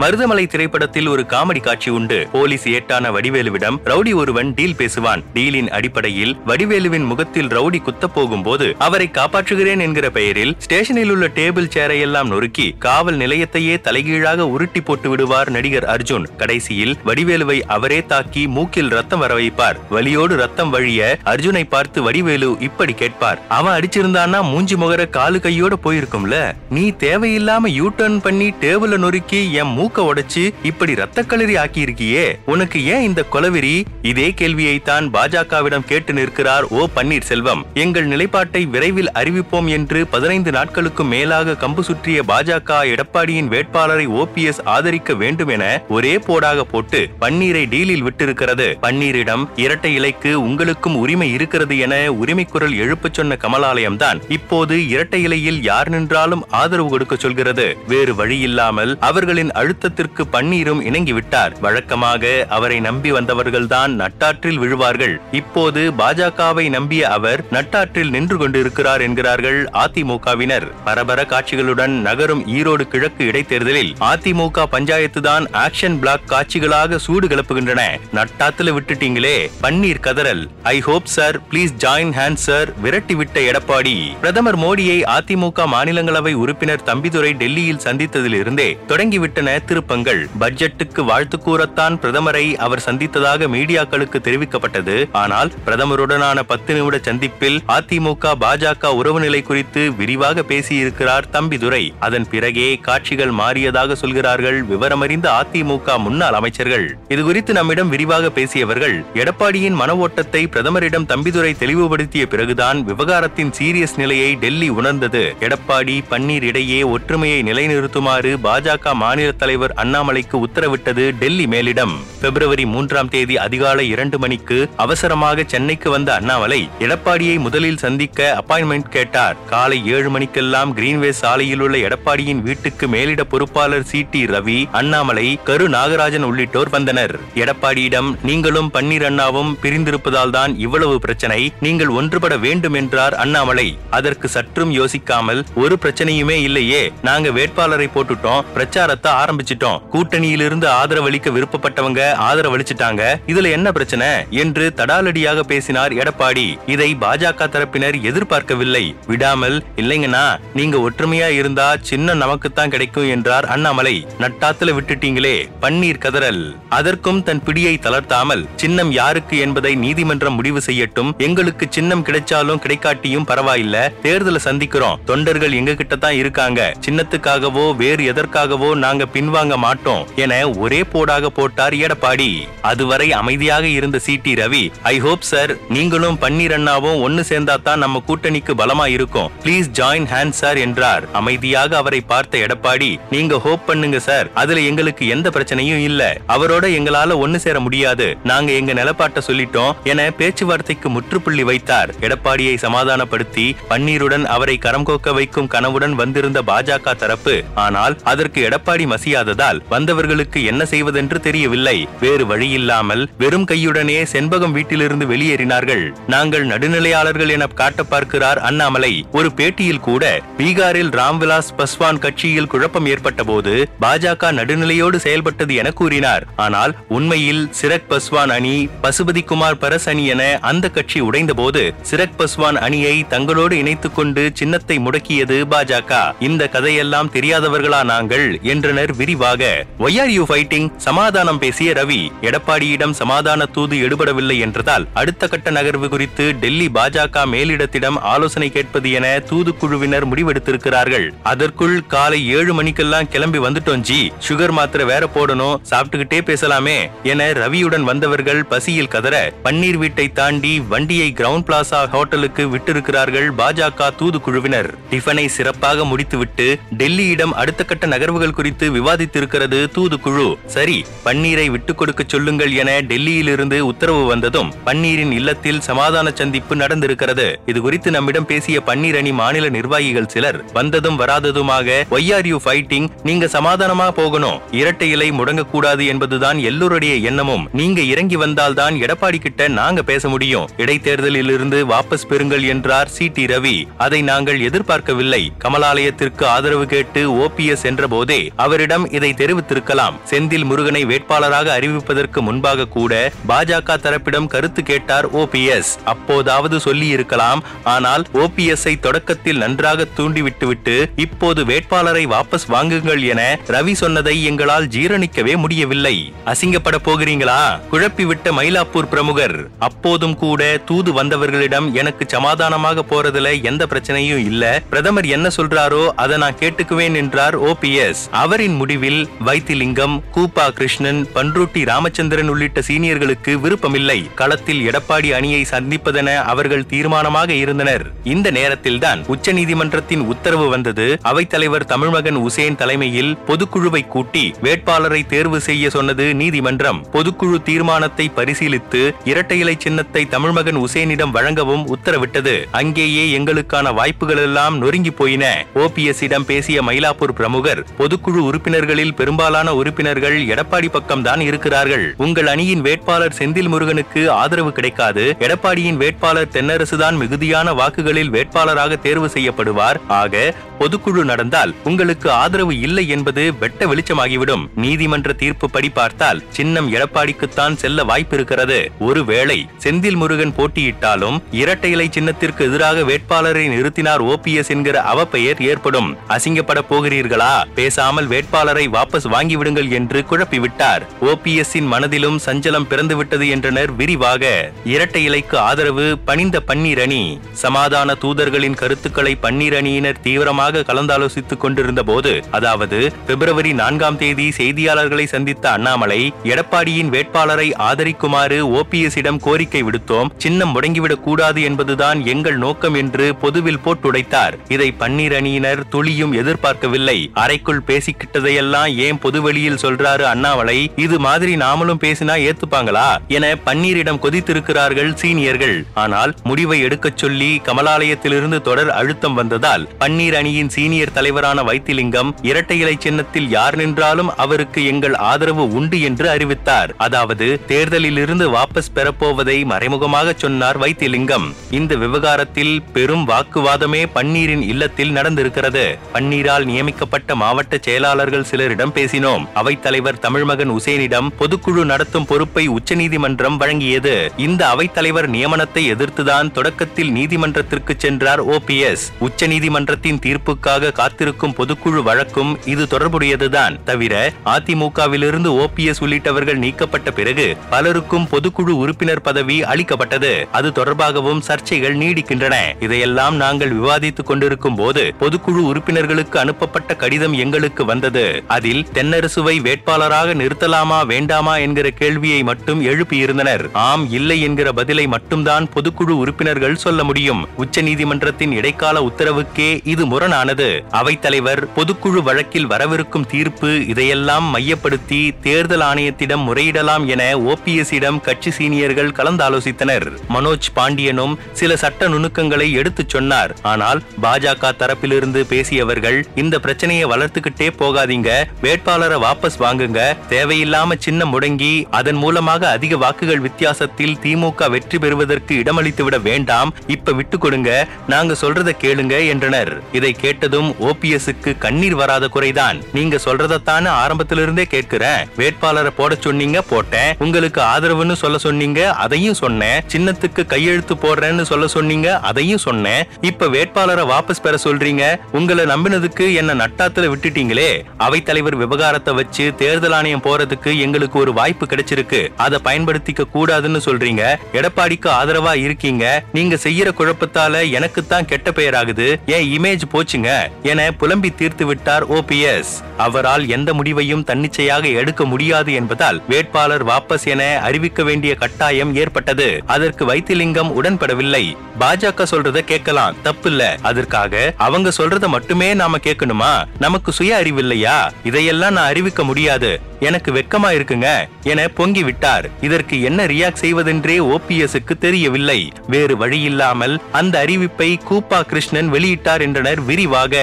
மருதமலை திரைப்படத்தில் ஒரு காமெடி காட்சி உண்டு. போலீஸ் ஏட்டான வடிவேலுவிடம் ரவுடி ஒருவன் டீல் பேசுவான். டீலின் அடிப்படையில் வடிவேலுவின் முகத்தில் ரவுடி குத்தப் போகும்போது அவரை காப்பாற்றுகிறேன் என்கிற பெயரில் ஸ்டேஷனில் உள்ள டேபிள் சேரை எல்லாம் நொறுக்கி காவல் நிலையத்தையே தலைகீழாக உருட்டி போட்டு விடுவார் நடிகர் அர்ஜுன். கடைசியில் வடிவேலுவை அவரே தாக்கி மூக்கில் ரத்தம் வர வைப்பார். வலியோடு ரத்தம் வழிய அர்ஜுனை பார்த்து வடிவேலு இப்படி கேட்பார். அவன் அடிச்சிருந்தானா மூஞ்சி முகர காலு கையோட போயிருக்கும்ல. நீ தேவையில்லாம யூ டர்ன் பண்ணி டேபிள நொறுக்கி என் மூக்க உடைச்சு இப்படி ரத்த களரி ஆக்கியிருக்கியே? உனக்கு ஏன் இந்த கொலவெறி இதே கேள்வியைத்தான் பாஜகவிடம் கேட்டு நிற்கிறார் ஓ பன்னீர்செல்வம். எங்கள் நிலைப்பாட்டை விரைவில் அறிவிப்போம் என்று பதினைந்து நாட்களுக்கு மேலாக கம்பு சுற்றிய பாஜக எடப்பாடியின் வேட்பாளரை ஓபிஎஸ் ஆதரிக்க வேண்டும் என ஒரே போடாக போட்டு பன்னீரை டீலில் விட்டிருக்கிறது. பன்னீரிடம் இரட்டை இலைக்கு உங்களுக்கும் உரிமை இருக்கிறது என உரிமை குரல் எழுப்பச் சொன்ன கமலாலயம்தான் இப்போது இரட்டை இலையில் யார் நின்றாலும் ஆதரவு கொடுக்க சொல்கிறது. வேறு வழியில்லாமல் அவர்களின் அழு அழுத்தத்திற்கு பன்னீரும் இணங்கிவிட்டார். வழக்கமாக அவரை நம்பி வந்தவர்கள்தான் நட்டாற்றில் விழுவார்கள். இப்போது பாஜகவை நம்பிய அவர் நட்டாற்றில் நின்று கொண்டிருக்கிறார் என்கிறார்கள் அதிமுகவினர். பரபர காட்சிகளுடன் நகரும் ஈரோடு கிழக்கு இடைத்தேர்தலில் அதிமுக பஞ்சாயத்து தான் ஆக்ஷன் பிளாக் காட்சிகளாக சூடு கிளப்புகின்றன. நட்டாத்துல விட்டுட்டீங்களே Panneer கதறல். I hope sir please join hand sir விரட்டிவிட்ட Edappadi. பிரதமர் மோடியை அதிமுக மாநிலங்களவை உறுப்பினர் தம்பிதுரை டெல்லியில் சந்தித்ததிலிருந்தே தொடங்கிவிட்டன திருப்பங்கள் பட்ஜெட்டுக்கு வாழ்த்து கூறத்தான் பிரதமரை அவர் சந்தித்ததாக மீடியாக்களுக்கு தெரிவிக்கப்பட்டது. ஆனால் பிரதமருடனான பத்து நிமிட சந்திப்பில் அதிமுக பாஜக உறவு நிலை குறித்து விரிவாக பேசியிருக்கிறார் தம்பிதுரை. அதன் பிறகே காட்சிகள் மாறியதாக சொல்கிறார்கள் விவரமறிந்த அதிமுக முன்னாள் அமைச்சர்கள். இதுகுறித்து நம்மிடம் விரிவாக பேசியவர்கள் எடப்பாடியின் மன ஓட்டத்தை பிரதமரிடம் தம்பிதுரை தெளிவுபடுத்திய பிறகுதான் விவகாரத்தின் சீரியஸ் நிலையை டெல்லி உணர்ந்தது. எடப்பாடி பன்னீர் இடையே ஒற்றுமையை நிலைநிறுத்துமாறு பாஜக மாநில தலைவர் அண்ணாமலைக்கு உத்தரவிட்டது டெல்லி மேலிடம். பிப்ரவரி மூன்றாம் தேதி அதிகாலை இரண்டு மணிக்கு அவசரமாக சென்னைக்கு வந்த அண்ணாமலை எடப்பாடியை முதலில் சந்திக்க அப்பாயின்மெண்ட் கேட்டார். காலை ஏழு மணிக்கெல்லாம் கிரீன்வே சாலையில் உள்ள எடப்பாடியின் வீட்டுக்கு மேலிட பொறுப்பாளர் சி டி ரவி அண்ணாமலை கரு நாகராஜன் உள்ளிட்டோர் வந்தனர். எடப்பாடியிடம் நீங்களும் பன்னீர் அண்ணாவும் பிரிந்திருப்பதால் தான் இவ்வளவு பிரச்சனை நீங்கள் ஒன்றுபட வேண்டும் என்றார் அண்ணாமலை. அதற்கு சற்றும் யோசிக்காமல் ஒரு பிரச்சனையுமே இல்லையே நாங்க வேட்பாளரை போட்டுட்டோம் பிரச்சாரத்தை ஆரம்பிச்சிட்டோம் கூட்டணியிலிருந்து ஆதரவளிக்க விருப்பப்பட்டவங்க ஆதரவளிச்சிட்டாங்க. இதுல என்ன பிரச்சனை? என்று தடாலடியாக பேசினார் எடப்பாடி. இதை பாஜக தரப்பினர் எதிர்பார்க்கவில்லை. விடாமல் இல்லைங்கண்ணா நீங்க ஒற்றுமையா இருந்தா சின்ன நமக்குத்தான் கிடைக்கும் என்றார் அண்ணாமலை. நட்டாத்துல விட்டுட்டீங்களே பன்னீர் கதறல். அதற்கும் தன் பிடியை தளர்த்தாமல் சின்னம் யாருக்கு என்பதை நீதிமன்றம் முடிவு செய்யட்டும். எங்களுக்கு சின்னம் கிடைச்சாலும் கிடைக்காட்டியும் பரவாயில்ல. தேர்தலை சந்திக்கிறோம். தொண்டர்கள் எங்க கிட்ட தான் இருக்காங்க. சின்னத்துக்காகவோ வேறு எதற்காகவோ நாங்க பின்வாங்க மாட்டோம் என ஒரே போடாக போட்டார் எடப்பாடி. அதுவரை அமைதியாக இருந்த C T Ravi I hope sir நீங்களும் பன்னீர் அண்ணாவும் ஒன்னு சேர்ந்தா தான் நம்ம கூட்டணிக்கு பலமா இருக்கும். பிளீஸ் ஜாயின் ஹேண்ட் சார் என்றார். அமைதியாக அவரை பார்த்த எடப்பாடி நீங்க ஹோப் பண்ணுங்க சார் அதுல எங்களுக்கு எந்த பிரச்சனையும் இல்ல. அவரோட எங்களால ஒன்னு சேர முடியாது. நாங்க எங்க நிலப்பாட்ட சொல்லிட்டோம் என பேச்சுவார்த்தைக்கு முற்றுப்புள்ளி வைத்தார். எடப்பாடியை சமாதானப்படுத்தி பன்னீருடன் அவரை கரம் கோக்க வைக்கும் கனவுடன் வந்திருந்த பாஜக தரப்பு ஆனால் அதற்கு எடப்பாடி மசிய மசியாததால் வந்தவர்களுக்கு என்ன செய்வதென்று தெரியவில்லை. வேறு வழியில்லாமல் வெறும் கையுடனே செண்பகம் வீட்டிலிருந்து வெளியேறினார்கள். நாங்கள் நடுநிலையாளர்கள் என காட்ட பார்க்கிறார் அண்ணாமலை. ஒரு பேட்டியில் கூட பீகாரில் ராம்விலாஸ் பஸ்வான் கட்சியில் குழப்பம் ஏற்பட்ட போது பாஜக நடுநிலையோடு செயல்பட்டது என கூறினார். ஆனால் உண்மையில் சிரக் பஸ்வான் அணி பசுபதி குமார் பரஸ் அணி என அந்த கட்சி உடைந்த போது சிரக் பஸ்வான் அணியை தங்களோடு இணைத்துக் கொண்டு சின்னத்தை முடக்கியது பாஜக. இந்த கதையெல்லாம் தெரியாதவர்களா நாங்கள்? என்றனர் விரிவாக ஒய் ஆர் யூ ஃபைட்டிங் சமாதானம் பேசிய ரவி எடப்பாடியிடம் சமாதான தூது எடுபடவில்லை என்றதால் அடுத்த கட்ட நகர்வு குறித்து டெல்லி பாஜக மேலிடத்திடம் ஆலோசனை கேட்பது என தூதுக்குழுவினர் முடிவெடுத்திருக்கிறார்கள். அதற்குள் காலை ஏழு மணிக்கெல்லாம் கிளம்பி வந்துட்டோம் ஜி. சுகர் மாத்திரை வேற போடணும் சாப்பிட்டுக்கிட்டே பேசலாமே என ரவியுடன் வந்தவர்கள் பசியில் கதற பன்னீர் வீட்டை தாண்டி வண்டியை கிரவுண்ட் பிளாசா ஹோட்டலுக்கு விட்டிருக்கிறார்கள் பாஜக தூதுக்குழுவினர் டிஃபனை சிறப்பாக முடித்துவிட்டு டெல்லியிடம் அடுத்த கட்ட நகர்வுகள் குறித்து விவாதி விவாதித்திருக்கிறது தூதுக்குழு. சரி பன்னீரை விட்டுக் கொடுக்க சொல்லுங்கள் என டெல்லியிலிருந்து உத்தரவு வந்ததும் பன்னீரின் இல்லத்தில் சமாதான சந்திப்பு நடந்திருக்கிறது. இது குறித்து நம்மிடம் பேசிய பன்னீர் அணி மாநில நிர்வாகிகள் சிலர் வந்ததும் வராததுமாக ஒய் ஆர் யூ ஃபைட்டிங் நீங்க சமாதானமா போகணும். இரட்டை இலை முடங்கக்கூடாது என்பதுதான் எல்லோருடைய எண்ணமும். நீங்க இறங்கி வந்தால்தான் எடப்பாடி கிட்ட நாங்க பேச முடியும். இடைத்தேர்தலில் இருந்து வாபஸ் பெறுங்கள் என்றார் சி. டி. ரவி. அதை நாங்கள் எதிர்பார்க்கவில்லை. கமலாலயத்திற்கு ஆதரவு கேட்டு ஓபிஎஸ் என்ற போதே அவரிடம் இதை தெரிவித்திருக்கலாம். செந்தில் முருகனை வேட்பாளராக அறிவிப்பதற்கு முன்பாக கூட பாஜக தரப்பிடம் கருத்து கேட்டார் ஓபிஎஸ் அப்போதாவது சொல்லி இருக்கலாம் ஆனால் ஓபிஎஸ் ஐ தொடக்கத்தில் நன்றாக தூண்டிவிட்டுவிட்டு இப்போது வேட்பாளரை வாபஸ் வாங்குங்கள் என ரவி சொன்னதை எங்களால் ஜீரணிக்கவே முடியவில்லை. அசிங்கப்பட போகிறீங்களா? குழப்பிவிட்ட மயிலாப்பூர் பிரமுகர். அப்போதும் கூட தூது வந்தவர்களிடம் எனக்கு சமாதானமாக போறதுல எந்த பிரச்சனையும் இல்ல. பிரதமர் என்ன சொல்றாரோ அதை நான் கேட்டுக்குவேன் என்றார் ஓபிஎஸ் அவரின் முடிவில் வைத்திலிங்கம் கூப்பா கிருஷ்ணன் பன்ருட்டி ராமச்சந்திரன் உள்ளிட்ட சீனியர்களுக்கு விருப்பமில்லை. களத்தில் எடப்பாடி அணியை சந்திப்பதென அவர்கள் தீர்மானமாக இருந்தனர். இந்த நேரத்தில்தான் உச்சநீதிமன்றத்தின் உத்தரவு வந்தது. அவைத்தலைவர் தமிழ்மகன் உசேன் தலைமையில் பொதுக்குழுவை கூட்டி வேட்பாளரை தேர்வு செய்ய சொன்னது நீதிமன்றம். பொதுக்குழு தீர்மானத்தை பரிசீலித்து இரட்டை இலை சின்னத்தை தமிழ்மகன் உசேனிடம் வழங்கவும் உத்தரவிட்டது. அங்கேயே எங்களுக்கான வாய்ப்புகள் எல்லாம் நொறுங்கி போயின ஓபிஎஸ்இடம் பேசிய மயிலாப்பூர் பிரமுகர் பொதுக்குழு உறுப்பினர் தொண்டர்களில் பெரும்பாலான உறுப்பினர்கள் எடப்பாடி பக்கம்தான் இருக்கிறார்கள். உங்கள் அணியின் வேட்பாளர் செந்தில் முருகனுக்கு ஆதரவு கிடைக்காது. எடப்பாடியின் வேட்பாளர் தென்னரசுதான் மிகுதியான வாக்குகளில் வேட்பாளராக தேர்வு செய்யப்படுவார். ஆக பொதுக்குழு நடந்தால் உங்களுக்கு ஆதரவு இல்லை என்பது வெட்ட வெளிச்சமாகிவிடும். நீதிமன்ற தீர்ப்பு படி பார்த்தால் சின்னம் எடப்பாடிக்குத்தான் செல்ல வாய்ப்பிருக்கிறது. ஒருவேளை செந்தில் முருகன் போட்டியிட்டாலும் இரட்டை இலை சின்னத்திற்கு எதிராக வேட்பாளரை நிறுத்தினார் ஓபிஎஸ் என்கிற அவப்பெயர் ஏற்படும். அசிங்கப்பட போகிறீர்களா? பேசாமல் வேட்பாளர் வாபஸ் வாங்கிவிடுங்கள் என்று குழப்பிவிட்டார். ஓபிஎஸ் மனதிலும் சஞ்சலம் பிறந்துவிட்டது என்றனர் விரிவாக. இரட்டை இலைக்கு ஆதரவு பணிந்த பன்னீர் அணி. சமாதான தூதர்களின் கருத்துக்களை பன்னீர் அணியினர் தீவிரமாக கலந்தாலோசித்துக் கொண்டிருந்த போது அதாவது பிப்ரவரி நான்காம் தேதி செய்தியாளர்களை சந்தித்த அண்ணாமலை எடப்பாடியின் வேட்பாளரை ஆதரிக்குமாறு ஓபிஎஸ் இடம் கோரிக்கை விடுத்தோம் சின்னம் முடங்கிவிடக் கூடாது என்பதுதான் எங்கள் நோக்கம் என்று பொதுவில் போட்டுடைத்தார். இதை பன்னீர் அணியினர் துளியும் எதிர்பார்க்கவில்லை. அறைக்குள் பேசிக்கிட்டதையெல்லாம் ஏன் பொதுவெளியில் சொல்றாரு அண்ணாமலை? இது மாதிரி நாமளும் பேசினா ஏத்துப்பாங்களா? என பன்னீரிடம் கொதித்திருக்கிறார்கள் சீனியர்கள். ஆனால் முடிவை எடுக்கச் சொல்லி கமலாலயத்திலிருந்து தொடர் அழுத்தம் வந்ததால் பன்னீர் அணியின் சீனியர் தலைவரான வைத்திலிங்கம் இரட்டை இலை சின்னத்தில் யார் நின்றாலும் அவருக்கு எங்கள் ஆதரவு உண்டு என்று அறிவித்தார். அதாவது தேர்தலில் இருந்து வாபஸ் பெறப்போவதை மறைமுகமாக சொன்னார் வைத்திலிங்கம். இந்த விவகாரத்தில் பெரும் வாக்குவாதமே பன்னீரின் இல்லத்தில் நடந்திருக்கிறது. பன்னீரால் நியமிக்கப்பட்ட மாவட்ட செயலாளர்கள் சிலரிடம் பேசினோம். அவைத்தலைவர் தமிழ்மகன் உசேனிடம் பொதுக்குழு நடத்தும் பொறுப்பை உச்சநீதிமன்றம் வழங்கியது. இந்த அவைத்தலைவர் நியமனத்தை எதிர்த்துதான் தொடக்கத்தில் நீதிமன்றத்திற்கு சென்றார் ஓபிஎஸ் உச்சநீதிமன்றத்தின் தீர்ப்புக்காக காத்திருக்கும் பொதுக்குழு வழக்கும் இது தொடர்புடையதுதான். தவிர அதிமுகவிலிருந்து ஓபிஎஸ் உள்ளிட்டவர்கள் நீக்கப்பட்ட பிறகு பலருக்கும் பொதுக்குழு உறுப்பினர் பதவி அளிக்கப்பட்டது. அது தொடர்பாகவும் சர்ச்சைகள் நீடிக்கின்றன. இதையெல்லாம் நாங்கள் விவாதித்துக் கொண்டிருக்கும் போது பொதுக்குழு உறுப்பினர்களுக்கு அனுப்பப்பட்ட கடிதம் எங்களுக்கு வந்தது. அதில் தென்னரசுவை வேட்பாளராக நிறுத்தலாமா வேண்டாமா என்கிற கேள்வியை மட்டும் எழுப்பியிருந்தனர். ஆம் இல்லை என்கிற பதிலை மட்டும்தான் பொதுக்குழு உறுப்பினர்கள் சொல்ல முடியும். உச்சநீதிமன்றத்தின் இடைக்கால உத்தரவுக்கே இது முரணானது. அவைத்தலைவர் பொதுக்குழு வழக்கில் வரவிருக்கும் தீர்ப்பு இதையெல்லாம் மையப்படுத்தி தேர்தல் ஆணையத்திடம் முறையிடலாம் என ஓபிஎஸ் இடம் கட்சி சீனியர்கள் கலந்தாலோசித்தனர். மனோஜ் பாண்டியனும் சில சட்ட நுணுக்கங்களை எடுத்துச் சொன்னார். ஆனால் பாஜக தரப்பிலிருந்து பேசியவர்கள் இந்த பிரச்சனையை வளர்த்துக்கிட்டே போகாதீங்க. வேட்பாளரை வாபஸ் வாங்குங்க. தேவையில்லாம சின்ன முடங்கி அதன் மூலமாக அதிக வாக்குகள் வித்தியாசத்தில் திமுக வெற்றி பெறுவதற்கு இடமளித்து விட வேண்டாம். இப்ப விட்டு கொடுங்க நாங்க சொல்றத கேளுங்க என்றனர். இதை கேட்டதும் ஓபிஎஸ்க்கு கண்ணீர் வராத குறைதான். நீங்க சொல்றதத்தான ஆரம்பத்திலிருந்தே கேட்கிறேன். வேட்பாளரை போட சொன்னீங்க போட்டேன். உங்களுக்கு ஆதரவுன்னு சொல்ல சொன்னீங்க அதையும் சொன்னேன். சின்னத்துக்கு கையெழுத்து போடுறேன்னு சொல்ல சொன்னீங்க அதையும் சொன்னேன். இப்ப வேட்பாளரை வாபஸ் பெற சொல்றீங்க உங்களை நம்பினதுக்கு என்ன நட்டாத்துல விட்டுட்டீங்களே. அவைத்தலைவர் விவகாரத்தை வச்சு தேர்தல் ஆணையம் போறதுக்கு எங்களுக்கு ஒரு வாய்ப்பு கிடைச்சிருக்கு. அதை பயன்படுத்திக்க கூடாதுன்னு சொல்றீங்க. எடப்பாடிக்கு ஆதரவா இருக்கீங்க. நீங்க செய்யற குழப்பத்தால எனக்கு தான் கெட்ட பெயர் ஆகுது என் இமேஜ் போச்சுங்க. என புலம்பி தீர்த்து விட்டார் ஓபிஎஸ் அவரால் எந்த முடிவையும் தன்னிச்சையாக எடுக்க முடியாது என்பதால் வேட்பாளர் வாபஸ் என அறிவிக்க வேண்டிய கட்டாயம் ஏற்பட்டது. அதற்கு வைத்திலிங்கம் உடன்படவில்லை. பாஜக சொல்றத கேட்கலாம். தப்பு இல்ல அதற்காக அவங்க சொல்றத மட்டுமே நாம கேட்கணுமா? நமக்கு சுய அறிவில்லையா இதையெல்லாம் நான் அறிவிக்க முடியாது. எனக்கு வெக்கமா இருக்குங்க என பொங்கி விட்டார். இதற்கு என்ன ரியாக்ட் செய்வதென்றே ஓபிஎஸ்க்கு தெரியவில்லை. வேறு வழியில்லாமல் அந்த அறிவிப்பை கூப்பா கிருஷ்ணன் வெளியிட்டார் என்றனர் விரிவாக.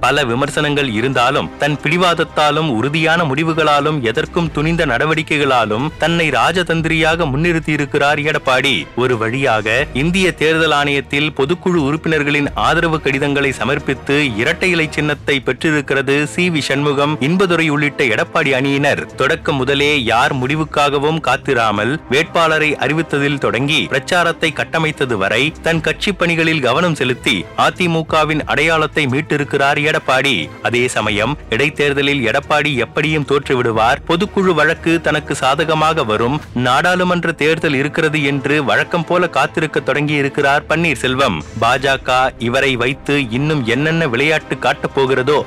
பல விமர்சனங்கள் இருந்தாலும் தன் பிடிவாதத்தாலும் உறுதியான முடிவுகளாலும் எதற்கும் துணிந்த நடவடிக்கைகளாலும் தன்னை ராஜதந்திரியாக முன்னிறுத்தியிருக்கிறார் எடப்பாடி. ஒரு வழியாக இந்திய தேர்தல் ஆணையத்தில் பொதுக்குழு உறுப்பினர்களின் ஆதரவு கடிதங்களை சமர்ப்பித்து இரட்டை இலை சின்னத்தை பெற்றிருக்கிறது சி வி சண்முகம். இன்பதுரை உள்ளிட்ட எடப்பாடி அணியினர் தொடக்கம் முதலே யார் முடிவுக்காகவும் காத்திராமல் வேட்பாளரை அறிவித்ததில் தொடங்கி பிரச்சாரத்தை கட்டமைத்தது வரை தன் கட்சி பணிகளில் கவனம் செலுத்தி அதிமுகவின் அடையாளத்தை மீட்டிருக்கிறார் எடப்பாடி. அதே சமயம் இடைத்தேர்தலில் எடப்பாடி எப்படியும் தோற்றுவிடுவார். பொதுக்குழு வழக்கு தனக்கு சாதகமாக வரும். நாடாளுமன்ற தேர்தல் இருக்கிறது என்று வழக்கம் போல காத்திருக்க தொடங்கி இருக்கிறார் பன்னீர்செல்வம். பாஜக இவரை வைத்து இன்னும் என்னென்ன விளையாட்டு காட்டப் போகிறதோ